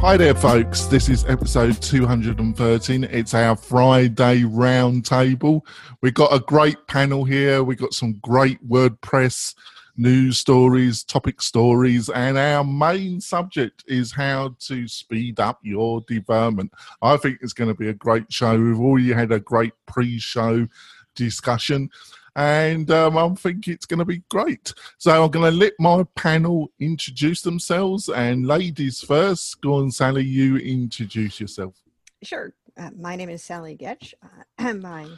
Hi there, folks. This is episode 213. It's our Friday roundtable. We've got a great panel here. We've got some great WordPress news stories, topic stories, and our main subject is how to speed up your development. I think it's going to be a great show. We've already had a great pre show discussion and um, I think it's going to be great. So I'm going to let my panel introduce themselves, and ladies first. Go on, Sally, you introduce yourself. Sure. Uh, my name is Sally Goetsch. Uh, my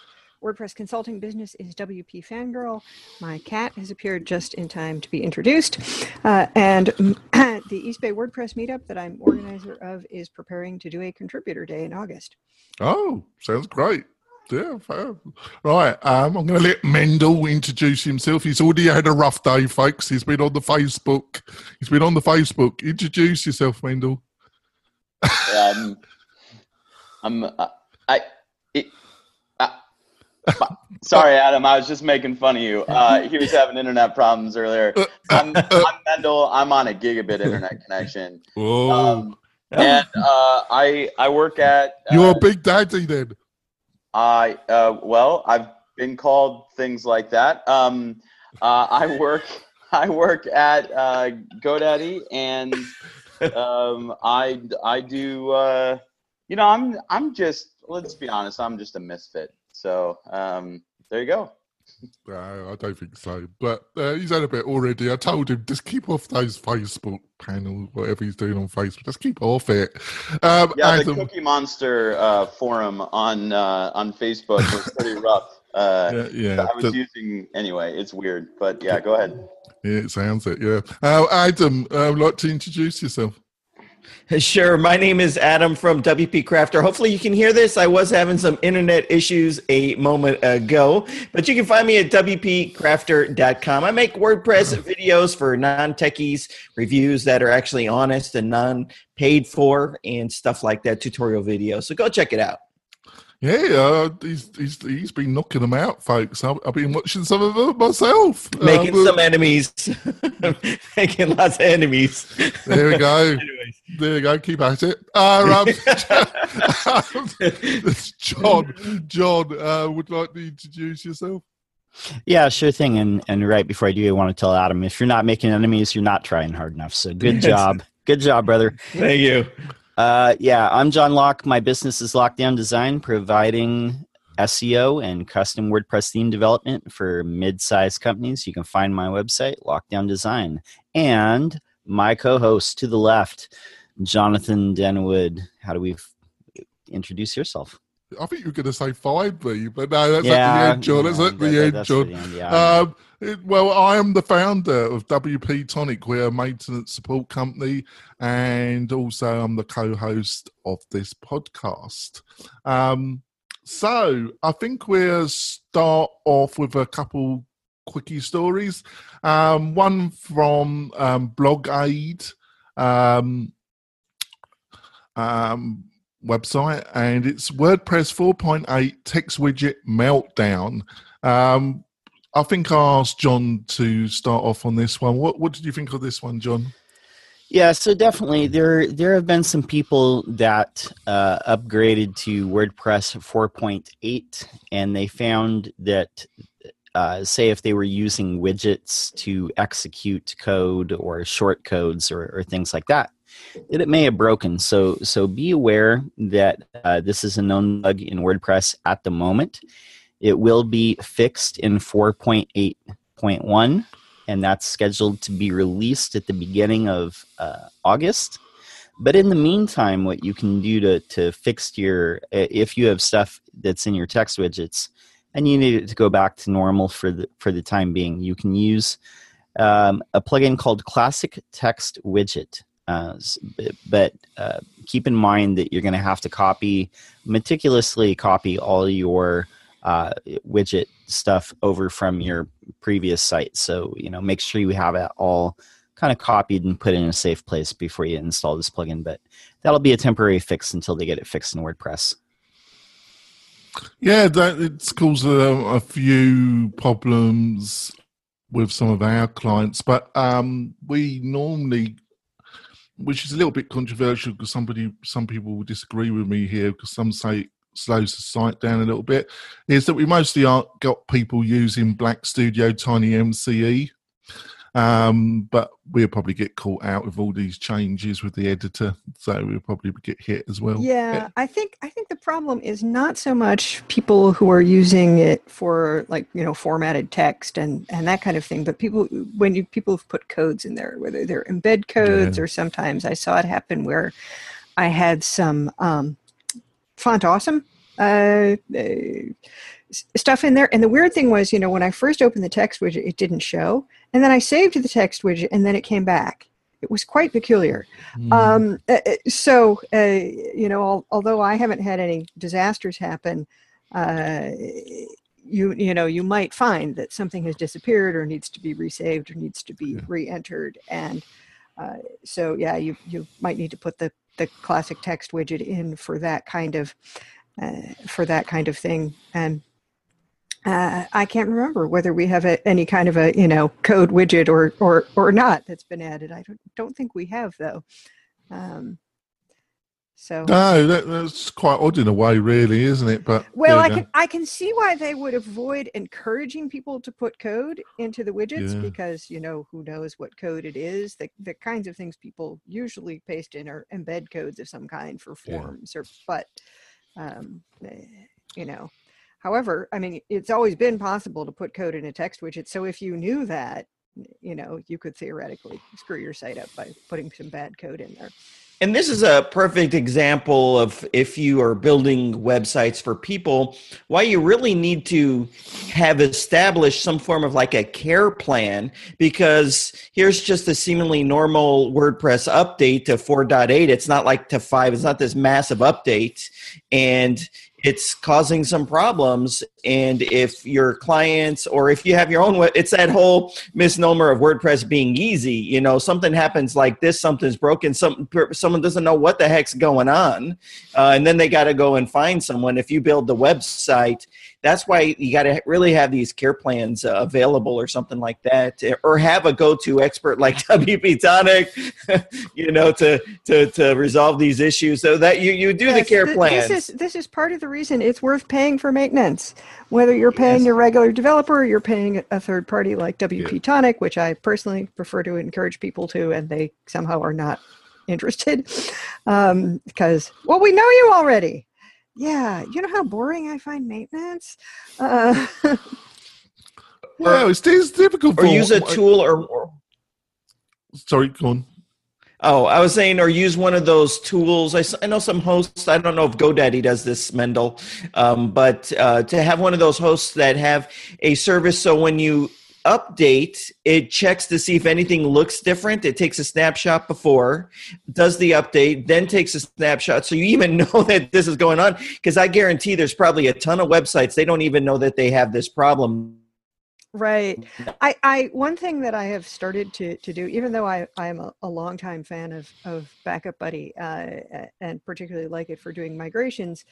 WordPress consulting business is WP Fangirl. My cat has appeared just in time to be introduced. Uh, and the East Bay WordPress meetup that I'm organizer of is preparing to do a contributor day in August. Oh, sounds great. Yeah, fair. Right. Um, I'm going to let Mendel introduce himself. He's already had a rough day, folks. He's been on the Facebook. He's been on the Facebook. Introduce yourself, Mendel. um, I'm. Uh, I. It, uh, sorry, Adam. I was just making fun of you. Uh, he was having internet problems earlier. I'm, I'm Mendel. I'm on a gigabit internet connection. Oh. Um, and uh, I I work at. You're a big daddy then. I uh, well, I've been called things like that. Um, uh, I work I work at uh, GoDaddy, and um, I I do uh, you know I'm I'm just let's be honest I'm just a misfit. So um, there you go. No, I don't think so. But uh, he's had a bit already. I told him just keep off those Facebook panels, whatever he's doing on Facebook. Just keep off it. Um, yeah, Adam, the Cookie Monster uh, forum on uh, on Facebook was pretty rough. Uh, yeah, yeah, I was the, using anyway. It's weird, but yeah, go ahead. Yeah, it sounds it. Yeah, uh, Adam, I'd uh, like to introduce yourself. Sure. My name is Adam from WP Crafter. Hopefully, you can hear this. I was having some internet issues a moment ago, but you can find me at WPCrafter.com. I make WordPress videos for non techies, reviews that are actually honest and non paid for, and stuff like that, tutorial videos. So go check it out. Yeah, uh, he's, he's he's been knocking them out, folks. I've, I've been watching some of them myself, making uh, some enemies, making lots of enemies. There we go. there we go. Keep at it. Uh, um, John, John, uh, would like to introduce yourself. Yeah, sure thing. And and right before I do, I want to tell Adam, if you're not making enemies, you're not trying hard enough. So good job, good job, brother. Thank you. Uh, yeah, I'm John Locke. My business is Lockdown Design, providing SEO and custom WordPress theme development for mid-sized companies. You can find my website, Lockdown Design, and my co-host to the left, Jonathan Denwood. How do we f- introduce yourself? I think you were going to say find me, but no, that's yeah, at the end, John. Yeah, that's at the that, end, John. The end, yeah, um, well, I am the founder of WP Tonic. We're a maintenance support company, and also I'm the co-host of this podcast. Um, so I think we'll start off with a couple quickie stories. Um, one from um, Blog Aid. Um, um, website, and it's WordPress 4.8 text widget meltdown. I think I asked John to start off on this one. What what did you think of this one, John? Yeah, so definitely there there have been some people that uh, upgraded to WordPress 4.8, and they found that uh, say if they were using widgets to execute code or short codes or, or things like that, that it may have broken. So so be aware that uh, this is a known bug in WordPress at the moment. It will be fixed in 4.8.1, and that's scheduled to be released at the beginning of uh, August. But in the meantime, what you can do to, to fix your, if you have stuff that's in your text widgets and you need it to go back to normal for the, for the time being, you can use um, a plugin called Classic Text Widget Uh, but uh, keep in mind that you're going to have to copy meticulously copy all your uh, widget stuff over from your previous site. So you know, make sure you have it all kind of copied and put in a safe place before you install this plugin. But that'll be a temporary fix until they get it fixed in WordPress. Yeah, that, it's caused a, a, few problems with some of our clients, but um, we normally, which is a little bit controversial because somebody, some people will disagree with me here because some say slows the site down a little bit, is that we mostly are, got people using Black Studio Tiny MCE um, but we'll probably get caught out with all these changes with the editor, so we'll probably get hit as well. Yeah, I think I think the problem is not so much people who are using it for like you know formatted text and and that kind of thing, but people when you people have put codes in there, whether they're embed codes yeah. or sometimes I saw it happen where I had some um, font awesome. Uh, uh, stuff in there. And the weird thing was, you know, when I first opened the text widget, it didn't show. And then I saved the text widget and then it came back. It was quite peculiar. Mm. Um, uh, uh, so, uh, you know, al- although I haven't had any disasters happen, uh, you you know you might find that something has disappeared or needs to be resaved or needs to be yeah. re-entered and uh, so yeah you you might need to put the the classic text widget in for that kind of for that kind of thing and uh, I can't remember whether we have a, any kind of a you know code widget or or or not that's been added. I don't don't think we have though. Um, so no, that, that's quite odd in a way, really, isn't it? But well, I can I can see why they would avoid encouraging people to put code into the widgets yeah. because you know who knows what code it is. The the kinds of things people usually paste in are embed codes of some kind for forms yeah. or but um, eh, you know However, I mean, it's always been possible to put code in a text widget. So if you knew that, you know, you could theoretically screw your site up by putting some bad code in there. And this is a perfect example of if you are building websites for people, why you really need to have established some form of like a care plan because here's just a seemingly normal WordPress update to 4.8. It's not like to 5, it's not this massive update. And it's causing some problems and if your clients or if you have your own it's that whole misnomer of wordpress being easy you know something happens like this something's broken some someone doesn't know what the heck's going on uh, and then they got to go and find someone. If you build the website that's why you got to really have these care plans uh, available or something like that or have a go-to expert like wp tonic you know to, to to resolve these issues so that you you do yes, the care th- plans this is this is part of the reason it's worth paying for maintenance whether you're paying yes. your regular developer or you're paying a third party like WP yeah. Tonic, which I personally prefer to encourage people to, and they somehow are not interested um, because, well, we know you already. Yeah, you know how boring I find maintenance. Uh, well, it's, it's difficult. Or use a tool or, or sorry, go on. Oh, I was saying, or use one of those tools. I, I know some hosts. I don't know if GoDaddy does this, Mendel, um, but uh, to have one of those hosts that have a service, so when you update, it checks to see if anything looks different. It takes a snapshot before, does the update, then takes a snapshot, so you even know that this is going on. Because I guarantee there's probably a ton of websites they don't even know that they have this problem Right. I, I one thing that I have started to, to do, even though I, I'm a, a longtime fan of, of Backup Buddy uh, and particularly like it for doing migrations,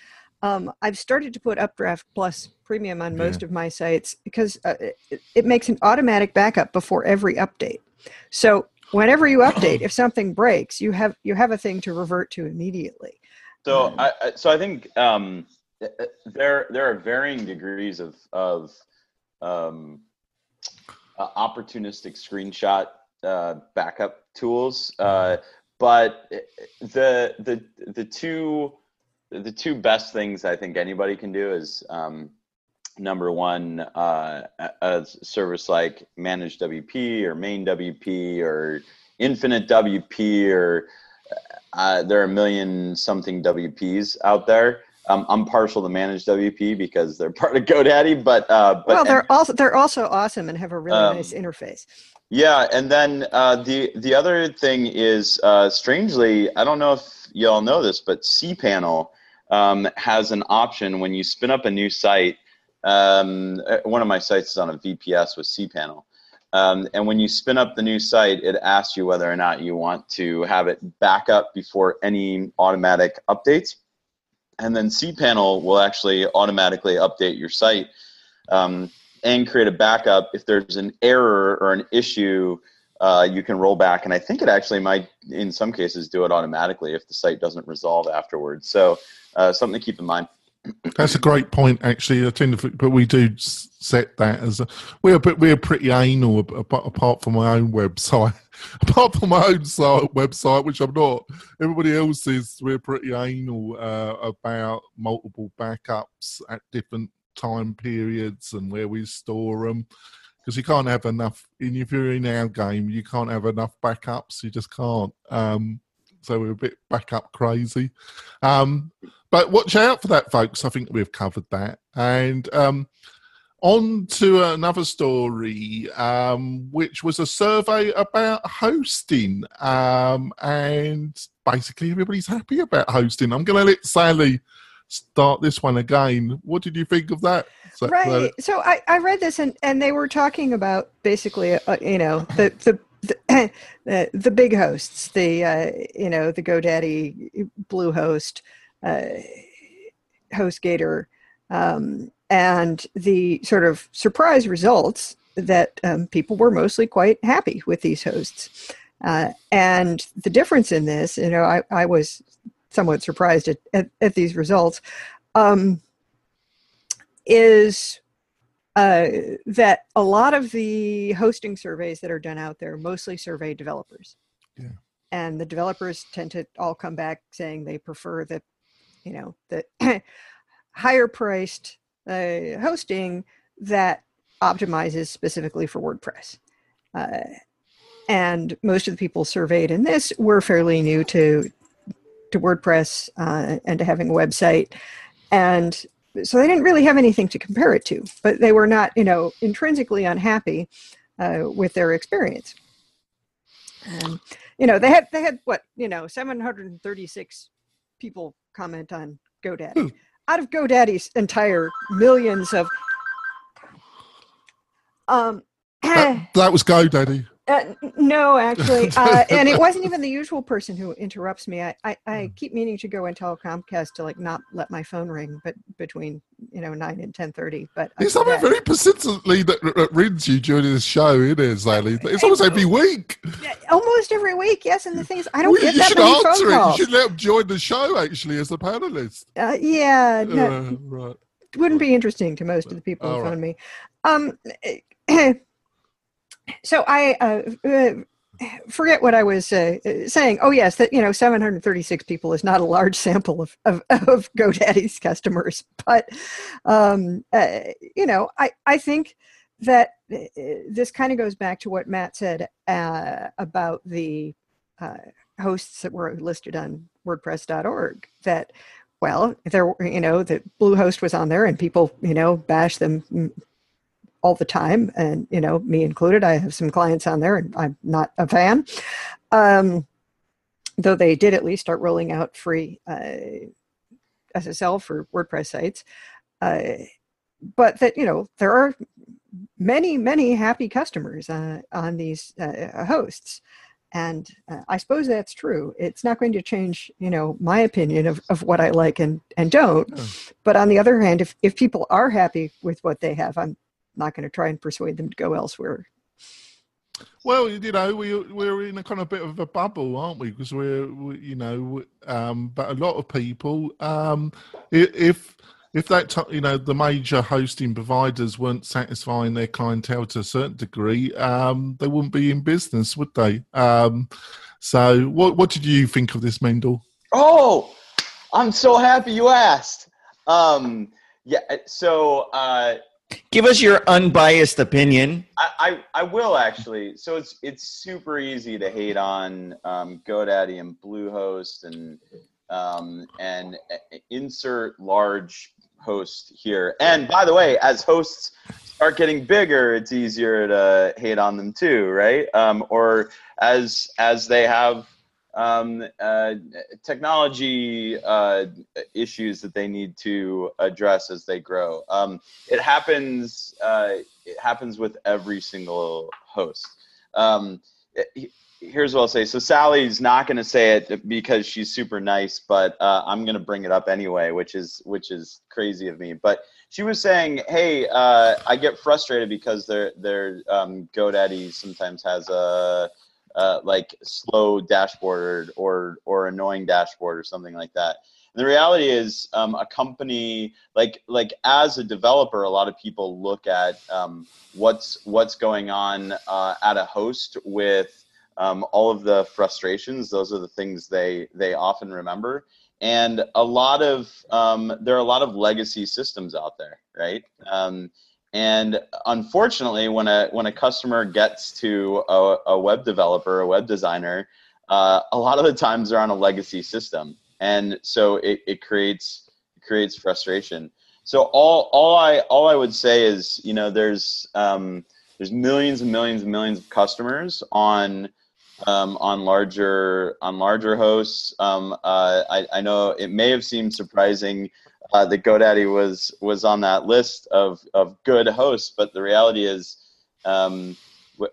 um, I've started to put Updraft Plus Premium on most yeah. of my sites because uh, it, it makes an automatic backup before every update. So whenever you update, if something breaks, you have you have a thing to revert to immediately. So um, I so I think um, there there are varying degrees of of um, uh, opportunistic screenshot uh, backup tools. Uh, mm-hmm. but the the the two the two best things I think anybody can do is um, number one, uh, a service like Managed WP or Main WP or Infinite WP or uh, there are a million something WPs out there. Um, I'm partial to Managed WP because they're part of GoDaddy, but uh, but well, they're also they're also awesome and have a really Um, nice interface. Yeah, and then uh, the the other thing is, uh, strangely, I don't know if y'all know this, but cPanel um, has an option when you spin up a new site. Um, uh, one of my sites is on a VPS with cPanel, um, and when you spin up the new site, it asks you whether or not you want to have it back up before any automatic updates, and then cPanel will actually automatically update your site. Um, and create a backup. If there's an error or an issue, uh, you can roll back. And I think it actually might, in some cases, do it automatically if the site doesn't resolve afterwards. So uh, something to keep in mind. That's a great point, actually. I tend to, but we do set that as a, we're but we're pretty anal apart from my own website. apart from my own site, website, which I'm not. Everybody else is we're pretty anal uh, about multiple backups at different time periods and where we store them. Because you can't have enough. In if you're in our game, you can't have enough backups. You just can't. Um, so we're a bit backup crazy. Um, but watch out for that, folks. I think we've covered that. And um, on to another story, um, which was a survey about hosting. Um, and basically, everybody's happy about hosting. I'm going to let Sally start this one again. What did you think of that? Sa- right so I, I read this and, and they were talking about basically uh, you know the the the, the, the big hosts the uh, you know the godaddy bluehost uh, hostgator um, and the sort of surprise results that um, people were mostly quite happy with these hosts uh, and the difference in this you know i, I was somewhat surprised at, at, at these results um, is uh, that a lot of the hosting surveys that are done out there mostly survey developers. Yeah. And the developers tend to all come back saying they prefer the, you know, the higher priced uh, hosting that optimizes specifically for WordPress. Uh, and most of the people surveyed in this were fairly new to to WordPress uh, and to having a website, and so they didn't really have anything to compare it to. But they were not, you know, intrinsically unhappy uh, with their experience. And you know, they had they had what you know, 736 people comment on GoDaddy out of GoDaddy's entire millions of. Um, that, that was GoDaddy. Uh, no, actually, uh, and it wasn't even the usual person who interrupts me. I, I, I keep meaning to go and tell Comcast to like not let my phone ring, but between you know nine and ten thirty. But It's something that- very persistently that, that rings you during this show, isn't it, Sally? It's almost every week. Almost every week. Yes, and the thing is, I don't Well, get you that should many phone calls. You should let them join the show, actually, as a panelist. Uh, yeah, no, Uh, right. wouldn't be interesting to most of the people who right. phone me. Um, so I uh, uh, forget what I was uh, saying. Oh yes, that you know, 736 people is not a large sample of of, of GoDaddy's customers, but um, uh, you know, I I think that uh, this kind of goes back to what Matt said uh, about the hosts that were listed on WordPress.org. That well, there you know the Bluehost was on there, and people you know bash them mm, all the time, and you know me included. I have some clients on there, and I'm not a fan. Um, though they did at least start rolling out free uh, SSL for WordPress sites. Uh, but that you know there are many many happy customers uh, on these uh, hosts and uh, i suppose that's true it's not going to change you know my opinion of, of what i like and, and don't No. but on the other hand if, if people are happy with what they have i'm not going to try and persuade them to go elsewhere Well, you know, we we're in a kind of bit of a bubble, aren't we? Because we're, we, you know, um, but a lot of people, um, if if that t- you know the major hosting providers weren't satisfying their clientele to a certain degree, um, they wouldn't be in business, would they? Um, so, what what did you think of this, Mendel? Oh, I'm so happy you asked. Um, yeah, so uh, Give us your unbiased opinion. I, I, I will actually. So it's it's super easy to hate on um, GoDaddy and Bluehost and um, and uh, insert large host here. And by the way, as hosts start getting bigger, it's easier to hate on them too, right? Um, or as as they have um, uh, technology uh, issues that they need to address as they grow. Um, it happens. Uh, it happens with every single host. Um, here's what I'll say. So Sally's not going to say it because she's super nice, but uh, I'm going to bring it up anyway, which is which is crazy of me. But she was saying, "Hey, uh, I get frustrated because their their um, GoDaddy sometimes has a uh, like slow dashboard or, or annoying dashboard or something like that." And the reality is, um, a company like like as a developer, a lot of people look at um, what's what's going on uh, at a host with um, all of the frustrations. Those are the things they they often remember. And a lot of um, there are a lot of legacy systems out there, right? And unfortunately, when a when a customer gets to a, a web developer, a web designer, uh, a lot of the times they're on a legacy system, and so it, it creates it creates frustration. So all all I all I would say is, you know, there's um, there's millions and millions and millions of customers on um, on larger on larger hosts. Um, uh, I, I, know it may have seemed surprising uh, that GoDaddy was was on that list of, of good hosts, but the reality is um,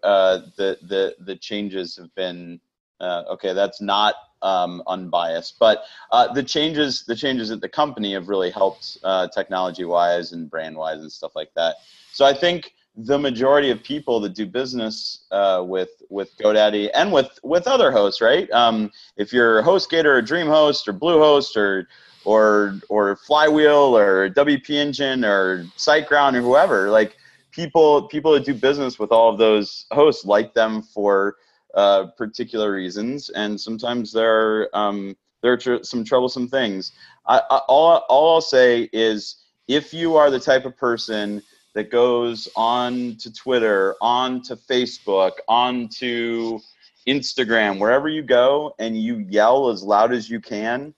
uh, the the the changes have been uh, okay. That's not um, unbiased, but uh, the changes the changes at the company have really helped uh, technology wise and brand wise and stuff like that. So I think the majority of people that do business uh, with with GoDaddy and with with other hosts, right? Um, if you're HostGator or DreamHost or Bluehost or or or Flywheel or WP Engine or SiteGround or whoever, like people people that do business with all of those hosts like them for uh, particular reasons, and sometimes there are um, there are tr- some troublesome things. I, I, all all I'll say is if you are the type of person that goes on to Twitter, on to Facebook, on to Instagram, wherever you go, and you yell as loud as you can.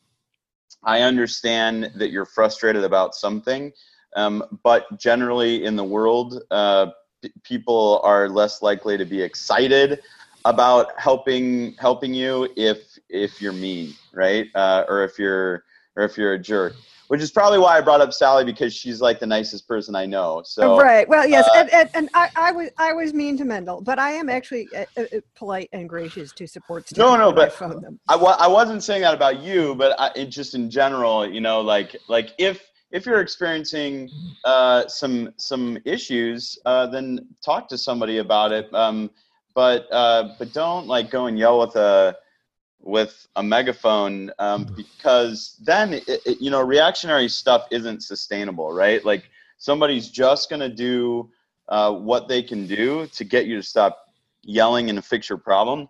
I understand that you're frustrated about something, um, but generally in the world, uh, p- people are less likely to be excited about helping helping you if if you're mean, right? Uh, or if you're or if you're a jerk which is probably why I brought up Sally because she's like the nicest person I know. So right, well, yes, uh, and, and, and, I, I was I was mean to Mendel, but I am actually uh, uh, uh polite and gracious to support. No, no, but I, I, I wasn't saying that about you, but I, it just in general, you know, like like if if you're experiencing uh, some some issues, uh, then talk to somebody about it. Um, but uh, but don't like go and yell with a with a megaphone um, because then it, it, you know reactionary stuff isn't sustainable right? Like somebody's just going to do uh, what they can do to get you to stop yelling and fix your problem.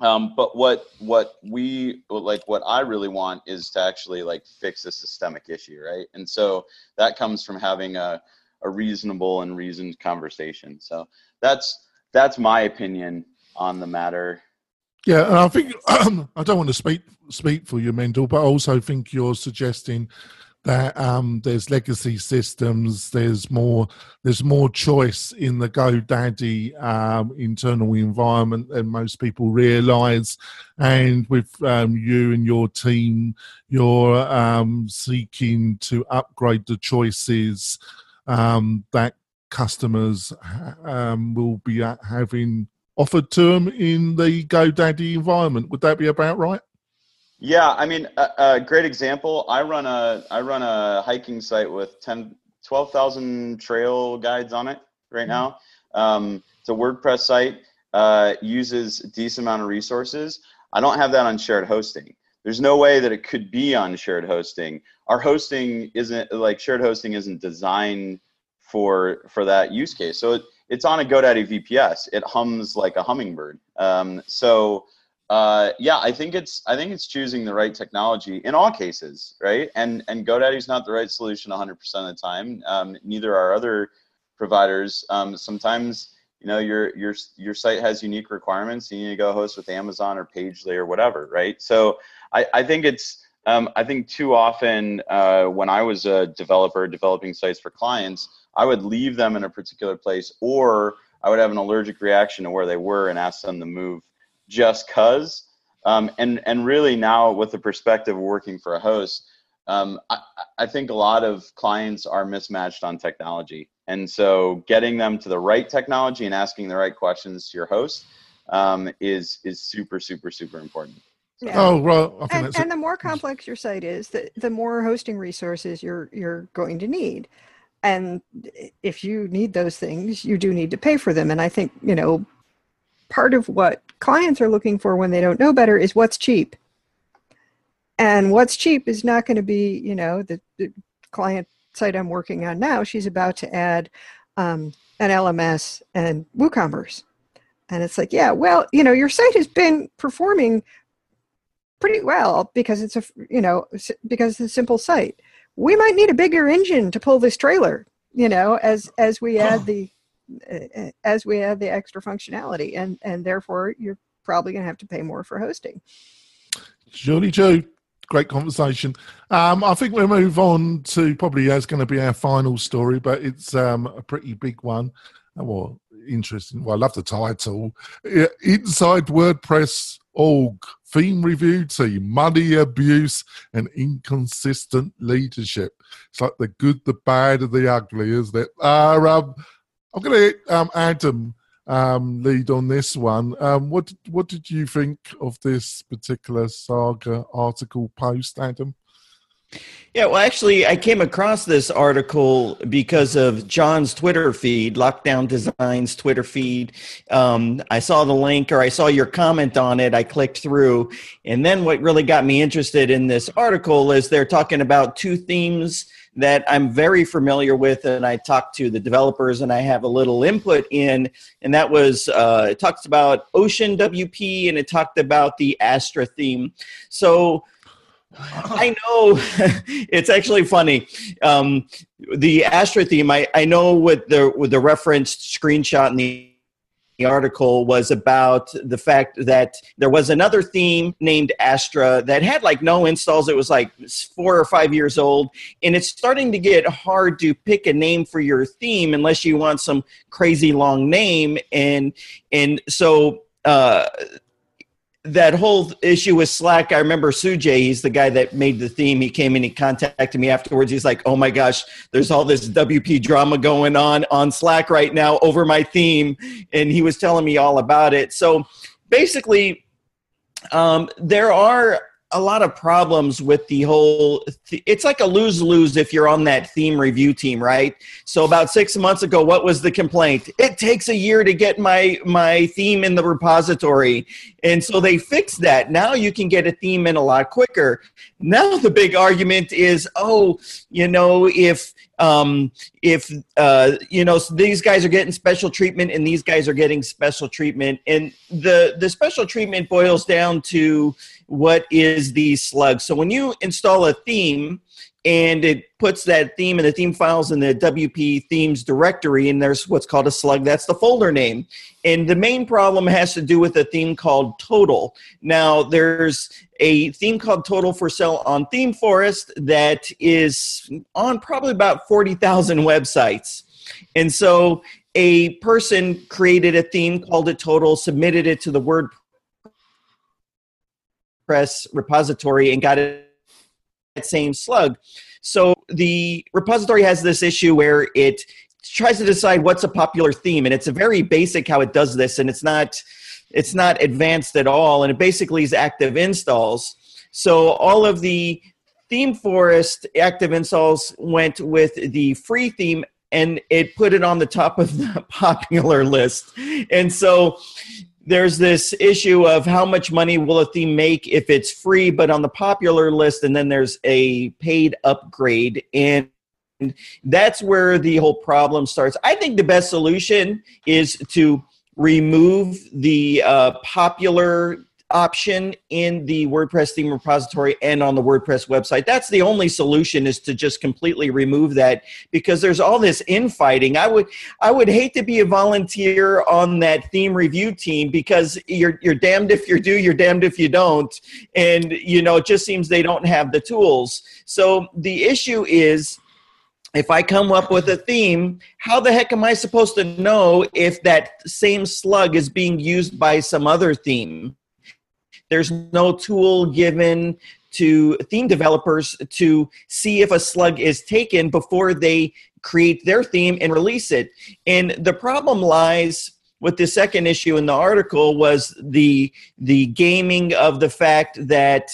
Um, but what what we like what i really want is to actually like fix a systemic issue right? And so that comes from having a, a reasonable and reasoned conversation. So that's that's my opinion on the matter yeah, and I think I don't want to speak speak for you, Mendel, but I also think you're suggesting that um, there's legacy systems, there's more there's more choice in the GoDaddy um, internal environment than most people realise, and with um, you and your team, you're um, seeking to upgrade the choices um, that customers um, will be having offered to them in the GoDaddy environment. Would that be about right? Yeah, I mean, a, a great example. I run a I run a hiking site with 10, 12,000 trail guides on it right now. Um, it's a WordPress site. Uh, uses a decent amount of resources. I don't have that on shared hosting. There's no way that it could be on shared hosting. Our hosting isn't like shared hosting isn't designed for for that use case. So it, it's on a GoDaddy VPS. It hums like a hummingbird. Um, so uh, yeah, I think it's I think it's choosing the right technology in all cases, right? And and GoDaddy's not the right solution 100% of the time. Um, neither are other providers. Um, sometimes you know your your your site has unique requirements. You need to go host with Amazon or Pagely or whatever, right? So I, I think it's Um, I think too often uh, when I was a developer developing sites for clients, I would leave them in a particular place, or I would have an allergic reaction to where they were and ask them to move just cause. Um, and and really now with the perspective of working for a host, um, I, I think a lot of clients are mismatched on technology, and so getting them to the right technology and asking the right questions to your host um, is is super super super important. Yeah. Oh, well, and, and the more complex your site is, the, the more hosting resources you're you're going to need. And if you need those things, you do need to pay for them. And I think, you know, part of what clients are looking for when they don't know better is what's cheap. And what's cheap is not going to be, you know, the, the client site I'm working on now, she's about to add um, an LMS and WooCommerce. And it's like, yeah, well, you know, your site has been performing pretty well because it's a, you know, because it's a simple site. We might need a bigger engine to pull this trailer, you know, as as we add the uh, as we add the extra functionality, and and therefore you're probably going to have to pay more for hosting. Surely Joe, great conversation. Um, I think we'll move on to probably as going to be our final story, but it's um, a pretty big one. Well, interesting. Well, I love the title. Inside WordPress org theme review team, money abuse and inconsistent leadership. It's like the good, the bad, and the ugly, isn't it? Uh, um, I'm going to let um, Adam um, lead on this one. Um, what what did you think of this particular saga article post, Adam? Yeah, well, actually, I came across this article because of John's Twitter feed, Lockdown Designs Twitter feed. Um, I saw the link or I saw your comment on it. I clicked through. And then what really got me interested in this article is they're talking about two themes that I'm very familiar with. And I talked to the developers and I have a little input in. And that was, uh, it talks about Ocean WP and it talked about the Astra theme. So, I know it's actually funny. Um, the Astra theme, I, I know what the with the referenced screenshot in the the article was about the fact that there was another theme named Astra that had like no installs. It was like four or five years old, and it's starting to get hard to pick a name for your theme unless you want some crazy long name. And and so uh, that whole issue with Slack, I remember Sujay, he's the guy that made the theme. He came and he contacted me afterwards. He's like, oh my gosh, there's all this WP drama going on on Slack right now over my theme. And he was telling me all about it. So basically, um, there are a lot of problems with the whole th- it's like a lose-lose if you're on that theme review team right? So about six months ago what was the complaint? It takes a year to get my my theme in the repository. And so they fixed that. Now you can get a theme in a lot quicker. Now the big argument is oh you know if um, if uh, you know these guys are getting special treatment and these guys are getting special treatment. And the the special treatment boils down to what is the slug so when you install a theme and it puts that theme and the theme files in the WP themes directory, and there's what's called a slug. That's the folder name. And the main problem has to do with a theme called Total. Now, there's a theme called Total for sale on ThemeForest that is on probably about 40,000 websites. And so a person created a theme, called it Total, submitted it to the WordPress repository, and got it that same slug. So the repository has this issue where it tries to decide what's a popular theme, and it's a very basic how it does this, and it's not it's not advanced at all, and it basically is active installs. So all of the theme forest active installs went with the free theme and it put it on the top of the popular list. And so there's this issue of how much money will a theme make if it's free but on the popular list and then there's a paid upgrade. And that's where the whole problem starts. I think the best solution is to remove the uh, popular option in the WordPress theme repository and on the WordPress website. That's the only solution is to just completely remove that because there's all this infighting. I would I would hate to be a volunteer on that theme review team because you're you're damned if you do, you're damned if you don't. And you know, it just seems they don't have the tools. So the issue is if I come up with a theme, how the heck am I supposed to know if that same slug is being used by some other theme? There's no tool given to theme developers to see if a slug is taken before they create their theme and release it. And the problem lies with the second issue in the article was the the gaming of the fact that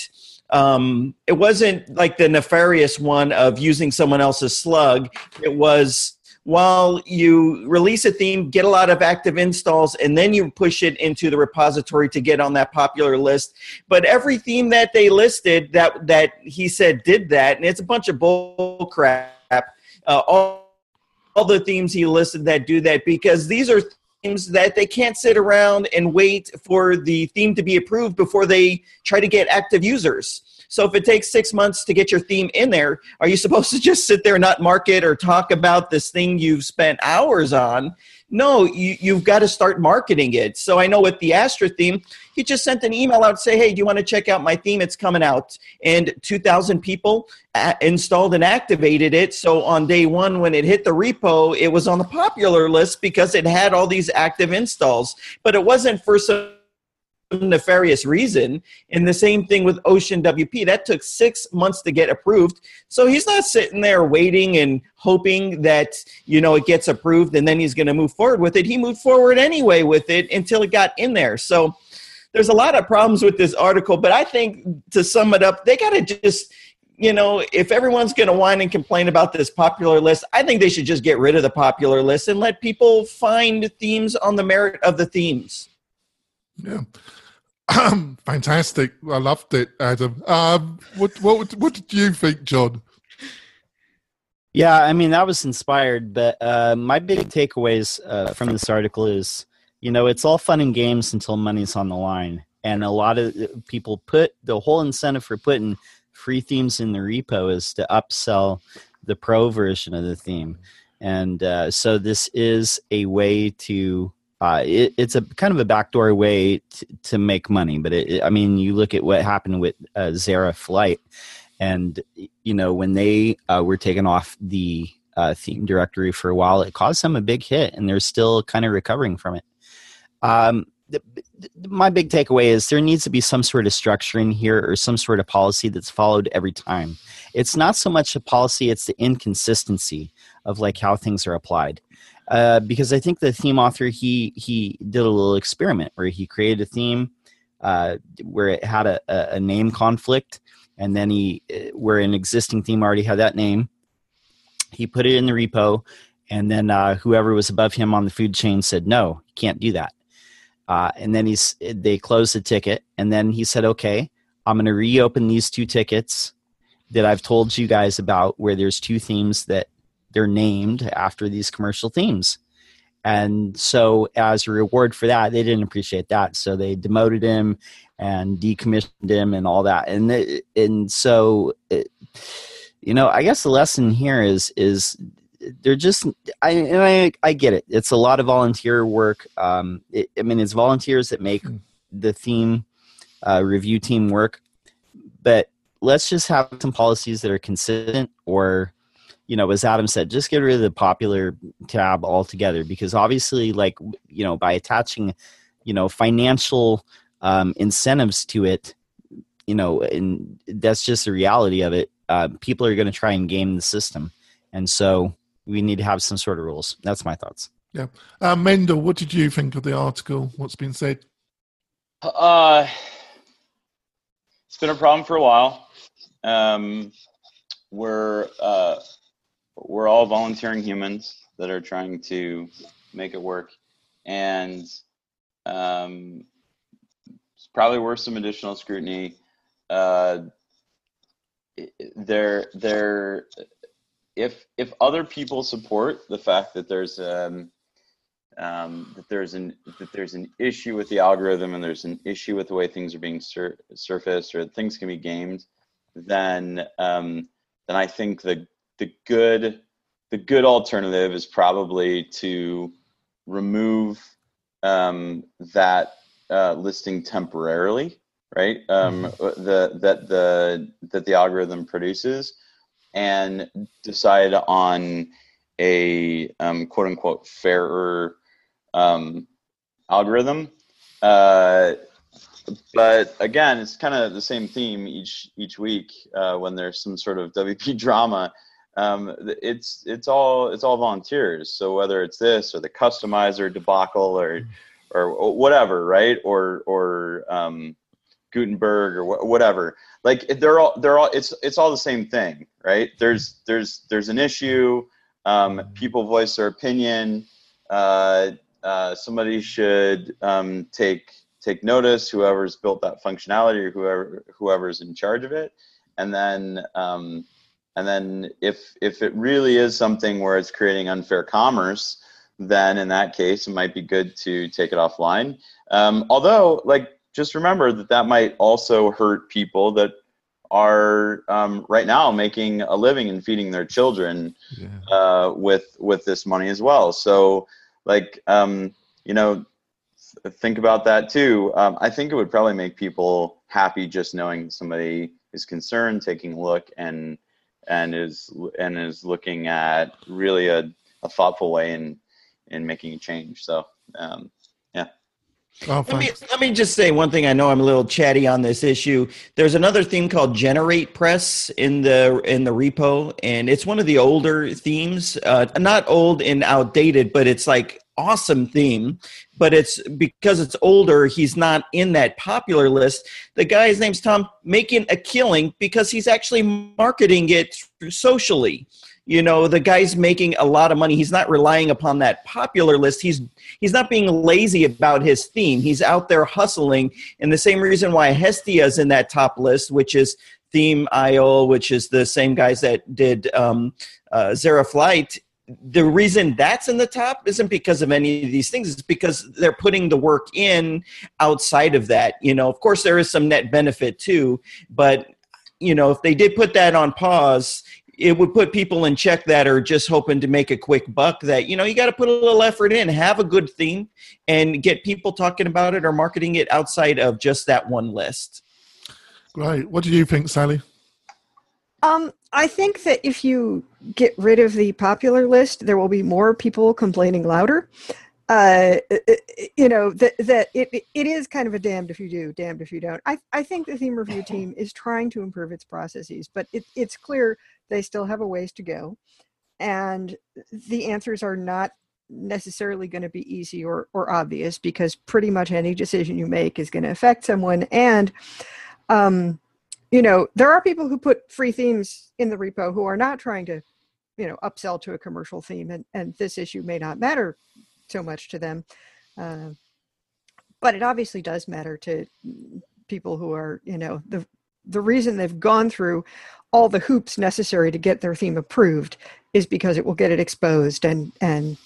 um, it wasn't like the nefarious one of using someone else's slug. It was while you release a theme, get a lot of active installs, and then you push it into the repository to get on that popular list. But every theme that they listed that that he said did that, and it's a bunch of bull crap. Uh, all, all the themes he listed that do that because these are themes that they can't sit around and wait for the theme to be approved before they try to get active users. So if it takes six months to get your theme in there, are you supposed to just sit there and not market or talk about this thing you've spent hours on? No, you, you've got to start marketing it. So I know with the Astra theme, he just sent an email out say, hey, do you want to check out my theme? It's coming out. And 2,000 people uh, installed and activated it. So on day one, when it hit the repo, it was on the popular list because it had all these active installs. But it wasn't for some nefarious reason. And the same thing with Ocean WP. That took six months to get approved. So he's not sitting there waiting and hoping that, you know, it gets approved and then he's going to move forward with it. He moved forward anyway with it until it got in there. So there's a lot of problems with this article, but I think to sum it up, they got to just you know, if everyone's going to whine and complain about this popular list, I think they should just get rid of the popular list and let people find themes on the merit of the themes. Yeah. Fantastic! I loved it, Adam. Um, what what what did you think, John? Yeah, I mean that was inspired, but uh, my big takeaways uh, from this article is, you know, it's all fun and games until money's on the line, and a lot of uh, people put the whole incentive for putting free themes in the repo is to upsell the pro version of the theme, and uh, so this is a way to uh, it, it's a kind of a backdoor way to, to make money. But it, it, I mean, you look at what happened with uh, Zerif Lite, and you know when they uh, were taken off the uh, theme directory for a while, it caused them a big hit, and they're still kind of recovering from it. Um, the, my big takeaway is there needs to be some sort of structure in here or some sort of policy that's followed every time. It's not so much a policy; it's the inconsistency of like how things are applied. Uh, because I think the theme author he he did a little experiment where he created a theme uh, where it had a, a, name conflict, and then he uh, where an existing theme already had that name. He put it in the repo, and then uh, whoever was above him on the food chain said no, you can't do that. Uh, and then he's they closed the ticket, and then he said, okay, I'm going to reopen these two tickets that I've told you guys about, where there's two themes that they're named after these commercial themes. And so, as a reward for that, they didn't appreciate that. So they demoted him and decommissioned him and all that. And it, and so, it, you know, I guess the lesson here is is they're just I and I I get it. It's a lot of volunteer work. Um, it, I mean, it's volunteers that make hmm. the theme uh, review team work, but let's just have some policies that are consistent or you know, as Adam said, just get rid of the popular tab altogether because obviously, like, you know, by attaching, you know, financial um, incentives to it, you know, and that's just the reality of it. Uh, people are going to try and game the system. And so we need to have some sort of rules. That's my thoughts. Yeah. Uh, Mendel, what did you think of the article? What's been said? Uh, it's been a problem for a while. Um, we're uh, we're all volunteering humans that are trying to make it work, and um, it's probably worth some additional scrutiny. Uh, there, there, if if other people support the fact that there's um, um, that there's an that there's an issue with the algorithm and there's an issue with the way things are being sur- surfaced or things can be gamed, then um, then I think the the good the good alternative is probably to remove um, that uh, listing temporarily, right? Um, mm-hmm. the that the that the algorithm produces, and decide on a um, quote unquote fairer um, algorithm. Uh, but again, it's kind of the same theme each each week uh, when there's some sort of WP drama. Um, it's it's all it's all volunteers. So whether it's this or the customizer debacle or or whatever, right? Or or um, Gutenberg or wh- whatever. Like they're all they're all it's it's all the same thing, right? There's there's there's an issue. Um, people voice their opinion. Uh, uh, somebody should um, take take notice. Whoever's built that functionality or whoever whoever's in charge of it, and then um, and then if if it really is something where it's creating unfair commerce, then in that case it might be good to take it offline. Um, although, like, just remember that that might also hurt people that are um, right now making a living and feeding their children yeah. uh, with with this money as well. So like um, you know think about that too um, i think it would probably make people happy just knowing somebody is concerned taking a look and and is and is looking at really a, a thoughtful way in in making a change so um, yeah Oh, let, me, let me just say one thing. I know I'm a little chatty on this issue. There's another theme called Generate Press in the in the repo, and it's one of the older themes. Uh, not old and outdated, but it's like awesome theme. But it's because it's older. He's not in that popular list. The guy's name's Tom, making a killing because he's actually marketing it socially you know the guy's making a lot of money he's not relying upon that popular list he's he's not being lazy about his theme he's out there hustling and the same reason why hestia is in that top list which is ThemeIsle which is the same guys that did um, uh, Zerif Lite the reason that's in the top isn't because of any of these things. It's because they're putting the work in outside of that. You know of course there is some net benefit too but you know if they did put that on pause it would put people in check that are just hoping to make a quick buck that you know you got to put a little effort in have a good theme and get people talking about it or marketing it outside of just that one list. Great what do you think sally um, I think that if you get rid of the popular list, there will be more people complaining louder. Uh, you know that that it it is kind of a damned if you do, damned if you don't. I I think the theme review team is trying to improve its processes, but it, it's clear they still have a ways to go. And the answers are not necessarily going to be easy or, or obvious because pretty much any decision you make is going to affect someone. And, um, you know, there are people who put free themes in the repo who are not trying to, you know, upsell to a commercial theme, and, and this issue may not matter so much to them. Uh, but it obviously does matter to people who are, you know, the the reason they've gone through all the hoops necessary to get their theme approved is because it will get it exposed and and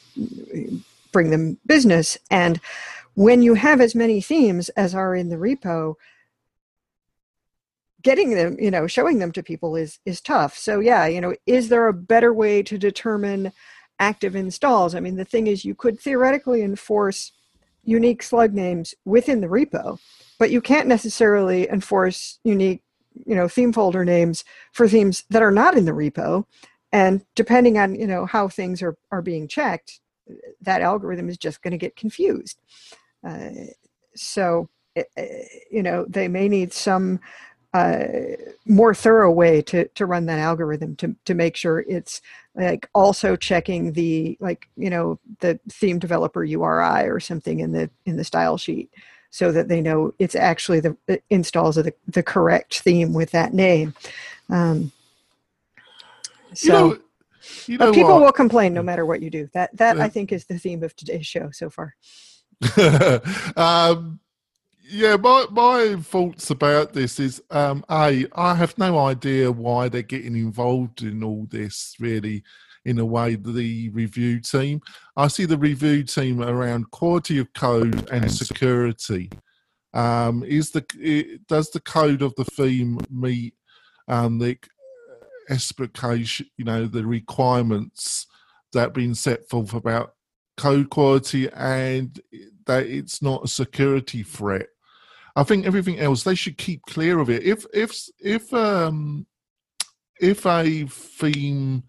bring them business and when you have as many themes as are in the repo getting them you know showing them to people is is tough. So yeah you know is there a better way to determine active installs? I mean the thing is you could theoretically enforce unique slug names within the repo but you can't necessarily enforce unique you know theme folder names for themes that are not in the repo. And depending on you know how things are are being checked that algorithm is just going to get confused. Uh, so eh, eh, you know they may need some uh, more thorough way to to run that algorithm to to make sure it's like also checking the like you know the theme developer URI or something in the in the style sheet so that they know it's actually the installs of the, the correct theme with that name. Um, so, you know, you know but people what? will complain no matter what you do. That that I think is the theme of today's show so far. um, yeah, my my thoughts about this is um, a I have no idea why they're getting involved in all this. Really, in a way the review team. I see the review team around quality of code and security. Um, is the it, does the code of the theme meet um, the expectation, you know, the requirements that have been set forth about code quality and that it's not a security threat? I think everything else they should keep clear of it. If if if um if a theme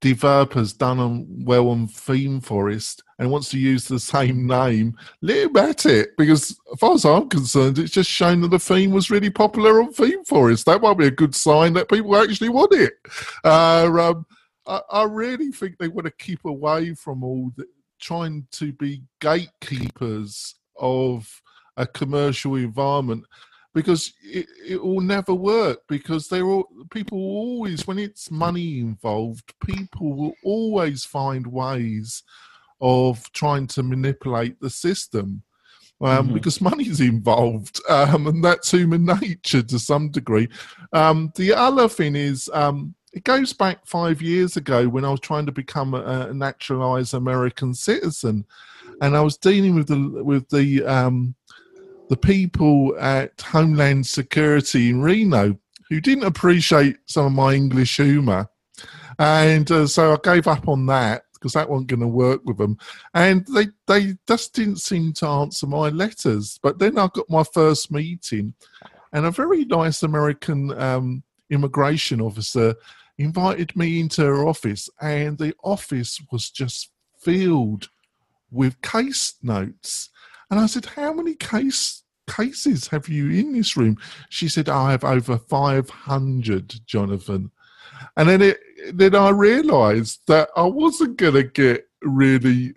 developer's done on well on Theme Forest and wants to use the same name, let him at it. Because as far as I'm concerned, it's just shown that the theme was really popular on Theme Forest. That might be a good sign that people actually want it. Uh, um, I, I, really think they want to keep away from all the, trying to be gatekeepers of a commercial environment because it, it will never work because they're all people always when it's money involved people will always find ways of trying to manipulate the system um, mm-hmm. because money's involved um, and that's human nature to some degree um, the other thing is um, it goes back five years ago when i was trying to become a, a naturalized american citizen and i was dealing with the with the um, the people at Homeland Security in Reno who didn't appreciate some of my English humour. And uh, so I gave up on that because that wasn't going to work with them. And they, they just didn't seem to answer my letters. But then I got my first meeting, and a very nice American um, immigration officer invited me into her office, and the office was just filled with case notes and I said, How many case cases have you in this room? She said, I have over 500, Jonathan. And then it, then I realised that I wasn't going to get really